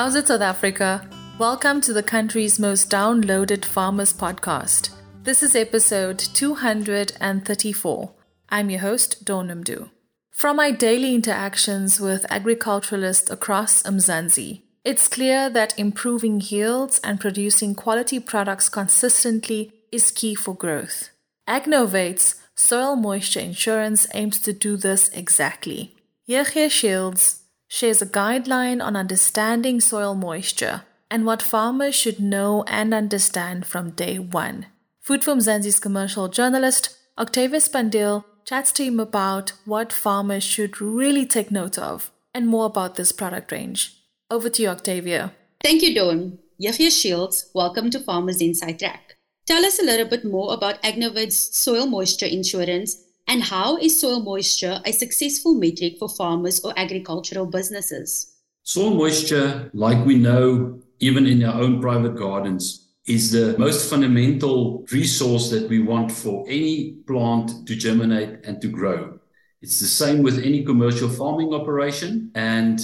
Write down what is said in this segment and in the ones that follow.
How's it, South Africa? Welcome to the country's most downloaded farmers podcast. This is episode 234. I'm your host, Dawn Noemdoe. From my daily interactions with agriculturalists across Mzansi, it's clear that improving yields and producing quality products consistently is key for growth. Agnovate's soil moisture insurance aims to do this exactly. JG Shields shares a guideline on understanding soil moisture and what farmers should know and understand from day one. Food for Mzansi's commercial journalist, Octavia Spandiel, chats to him about what farmers should really take note of and more about this product range. Over to you, Octavia. Thank you, Dawn. JG Shields, welcome to Farmers Inside Track. Tell us a little bit more about Agnovate's soil moisture insurance and how is soil moisture a successful metric for farmers or agricultural businesses? Soil moisture, like we know, even in our own private gardens, is the most fundamental resource that we want for any plant to germinate and to grow. It's the same with any commercial farming operation. And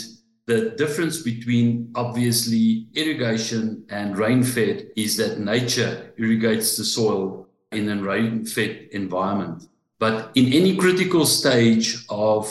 the difference between obviously irrigation and rain fed is that nature irrigates the soil in a rain fed environment. But in any critical stage of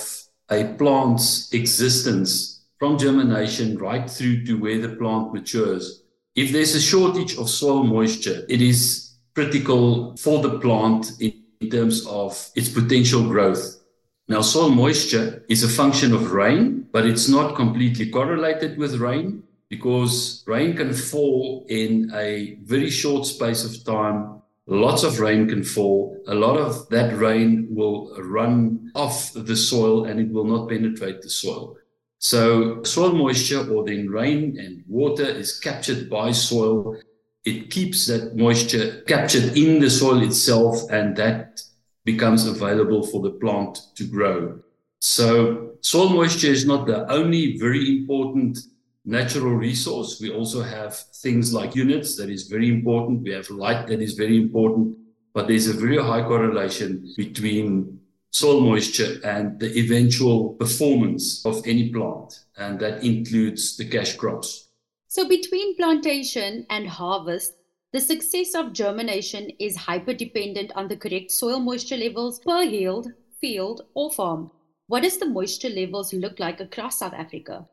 a plant's existence, from germination right through to where the plant matures. If there's a shortage of soil moisture, it is critical for the plant in, in terms of its potential growth. Now, soil moisture is a function of rain, but it's not completely correlated with rain because rain can fall in a very short space of time. Lots of rain can fall. A lot of that rain will run off the soil and it will not penetrate the soil. So soil moisture or then rain and water is captured by soil. It keeps that moisture captured in the soil itself and that becomes available for the plant to grow. So soil moisture is not the only very important natural resource. We also have things like units that is very important. We have light that is very important, but there's a very high correlation between soil moisture and the eventual performance of any plant. And that includes the cash crops. So, between plantation and harvest, the success of germination is hyper dependent on the correct soil moisture levels per yield, field, or farm. What does the moisture levels look like across South Africa?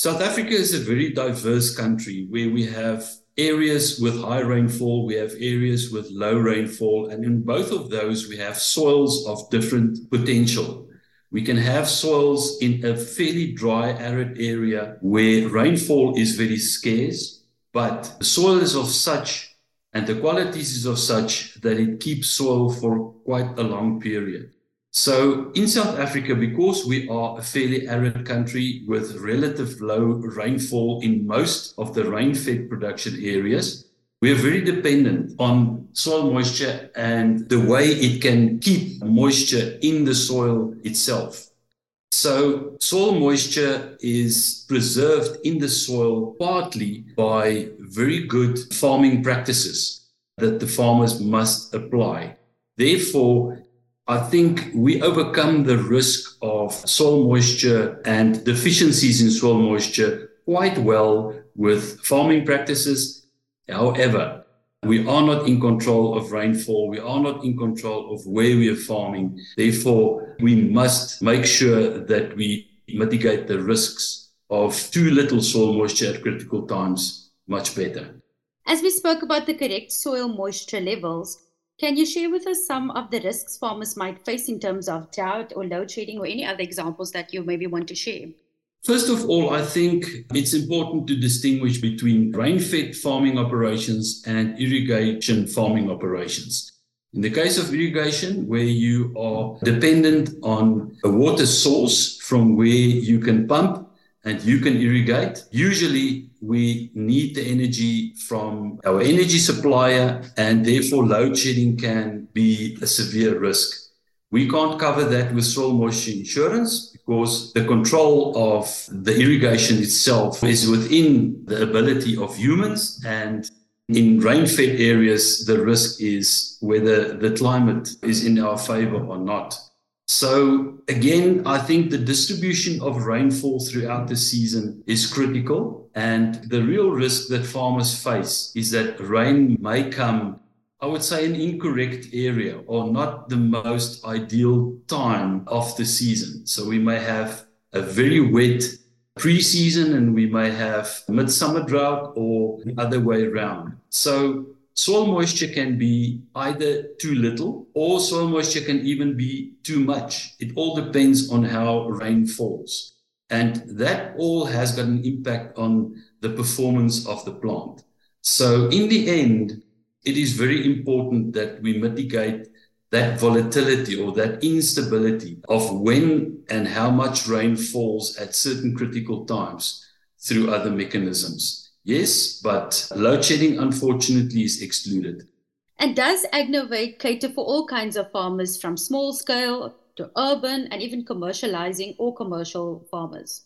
South Africa is a very diverse country where we have areas with high rainfall, we have areas with low rainfall, and in both of those, we have soils of different potential. We can have soils in a fairly dry, arid area where rainfall is very scarce, but the soil is of such and the qualities is of such that it keeps soil for quite a long period. So in South Africa, because we are a fairly arid country with relative low rainfall in most of the rain-fed production areas, we are very dependent on soil moisture and the way it can keep moisture in the soil itself. So soil moisture is preserved in the soil partly by very good farming practices that the farmers must apply. Therefore, I think we overcome the risk of soil moisture and deficiencies in soil moisture quite well with farming practices. However, we are not in control of rainfall. We are not in control of where we are farming. Therefore, we must make sure that we mitigate the risks of too little soil moisture at critical times much better. As we spoke about the correct soil moisture levels, can you share with us some of the risks farmers might face in terms of drought or load shedding or any other examples that you maybe want to share? First of all, I think it's important to distinguish between rain fed farming operations and irrigation farming operations. In the case of irrigation, where you are dependent on a water source from where you can pump and you can irrigate, usually we need the energy from our energy supplier, and therefore load shedding can be a severe risk. We can't cover that with soil moisture insurance because the control of the irrigation itself is within the ability of humans. And in rain fed areas, the risk is whether the climate is in our favor or not. So, again, I think the distribution of rainfall throughout the season is critical. And the real risk that farmers face is that rain may come, I would say, in incorrect area or not the most ideal time of the season. So, we may have a very wet pre-season and we may have midsummer drought or the other way around. So soil moisture can be either too little or soil moisture can even be too much. It all depends on how rain falls. And that all has got an impact on the performance of the plant. So in the end, it is very important that we mitigate that volatility or that instability of when and how much rain falls at certain critical times through other mechanisms. Yes, but load shedding unfortunately is excluded. And does Agnovate cater for all kinds of farmers from small scale to urban and even commercializing or commercial farmers?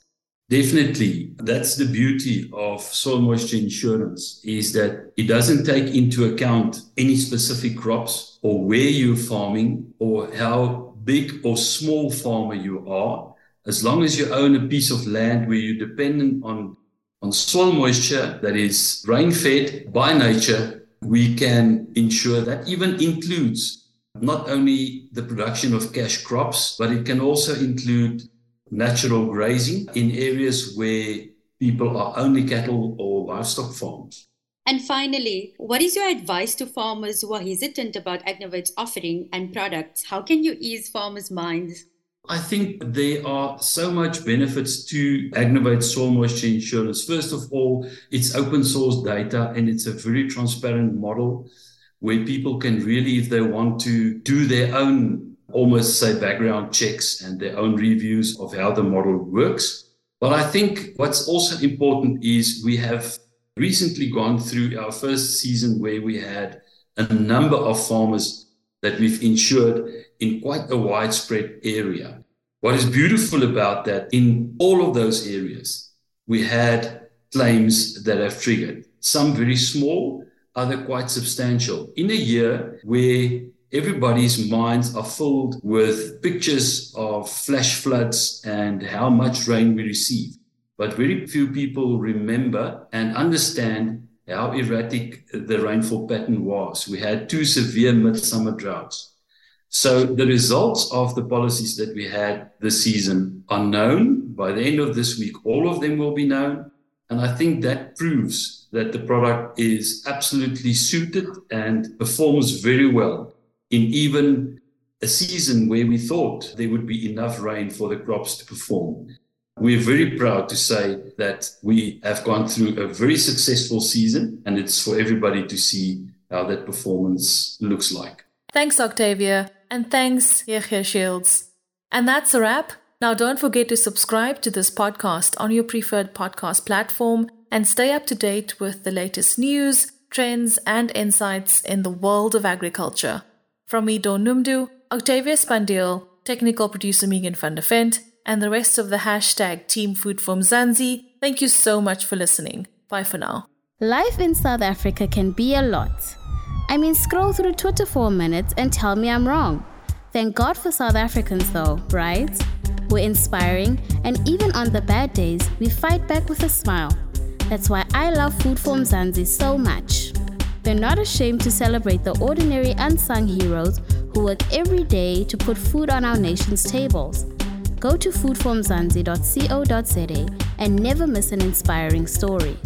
Definitely. That's the beauty of soil moisture insurance is that it doesn't take into account any specific crops or where you're farming or how big or small farmer you are. As long as you own a piece of land where you're dependent on, on soil moisture that is rain fed by nature, we can ensure that even includes not only the production of cash crops, but it can also include natural grazing in areas where people are only cattle or livestock farms. And finally, what is your advice to farmers who are hesitant about Agnovate's offering and products? How can you ease farmers' minds? I think there are so much benefits to Agnovate soil moisture insurance. First of all, it's open source data and it's a very transparent model where people can really, if they want to do their own almost say background checks and their own reviews of how the model works. But I think what's also important is we have recently gone through our first season where we had a number of farmers that we've insured in quite a widespread area. What is beautiful about that, in all of those areas, we had claims that have triggered, some very small, other quite substantial. In a year where everybody's minds are filled with pictures of flash floods and how much rain we receive. But very few people remember and understand how erratic the rainfall pattern was. We had two severe midsummer droughts. So the results of the policies that we had this season are known. By the end of this week, all of them will be known. And I think that proves that the product is absolutely suited and performs very well in even a season where we thought there would be enough rain for the crops to perform. We're very proud to say that we have gone through a very successful season, and it's for everybody to see how that performance looks like. Thanks, Octavia, and thanks, JG Shields. And that's a wrap. Now, don't forget to subscribe to this podcast on your preferred podcast platform and stay up to date with the latest news, trends, and insights in the world of agriculture. From me, Dawn Noemdoe, Octavia Spandiel, technical producer Megan van der Vent, and the rest of the hashtag Team Food for Mzansi, thank you so much for listening. Bye for now. Life in South Africa can be a lot. I mean, scroll through Twitter for a minute and tell me I'm wrong. Thank God for South Africans, though, right? We're inspiring, and even on the bad days, we fight back with a smile. That's why I love Food for Mzansi so much. They're not ashamed to celebrate the ordinary unsung heroes who work every day to put food on our nation's tables. Go to foodformzansi.co.za and never miss an inspiring story.